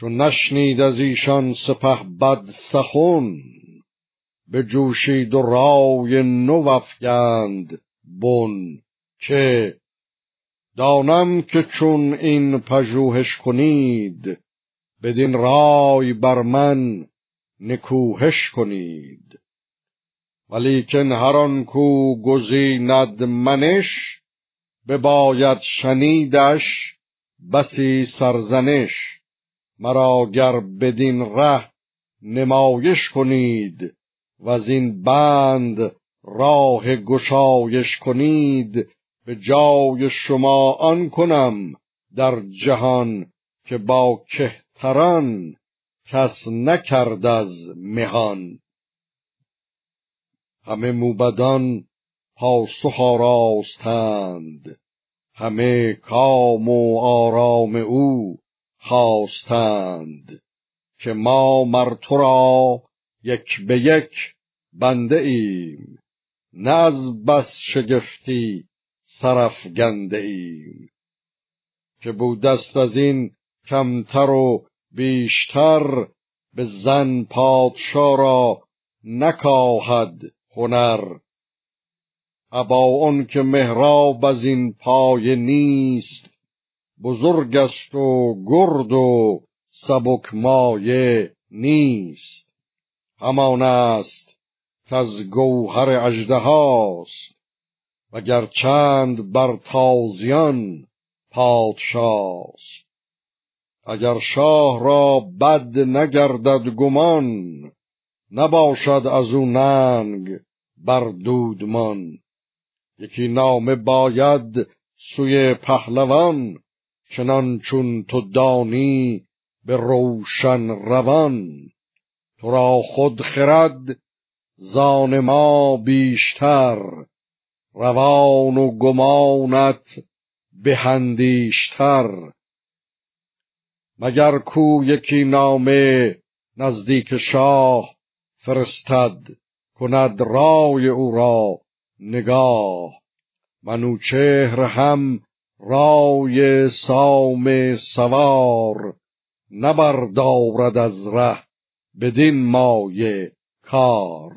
چون نشنید از ایشان سپه بد سخن جوشید و رای نو افگند بن که دانم که چون این پژوهش کنید بدین رای بر من نکوهش کنید. ولیکن هر آن کو گزیند منش بباید شنیدش بسی سرزنش. مرا گر بدین ره نمایش کنید و از این بند راه گشایش کنید به جای شما آن کنم در جهان که با کهتران کس نکرد از مهان. همه موبدان پاسخ آراستند همه کام و آرام او خواستند که ما مر تو را یک به یک بنده ایم نه از بس شگفتی سرفگنده ایم. که بودست از این کمتر و بیشتر به زن پادشا را نکاهد هنر. ابا اون که مهراب از این پای نیست بزرگ است و گرد و سبک مایه نیست. همان است از گوهر اژدهاست. وگر چند بر تازیان پادشاست. اگر شاه را بد نگردد گمان نباشد از او ننگ بر دودمان. یکی نامه باید سوی پهلوان چنان چون تو دانی به روشن روان تو را خود خرد زان ما بیشتر روان و گمانت بهندیشتر مگر کو یکی نامه نزدیک شاه فرستد کند رای او را نگاه؟ منوچهر هم رای سام سوار نبردارد از ره بدین مایه کار.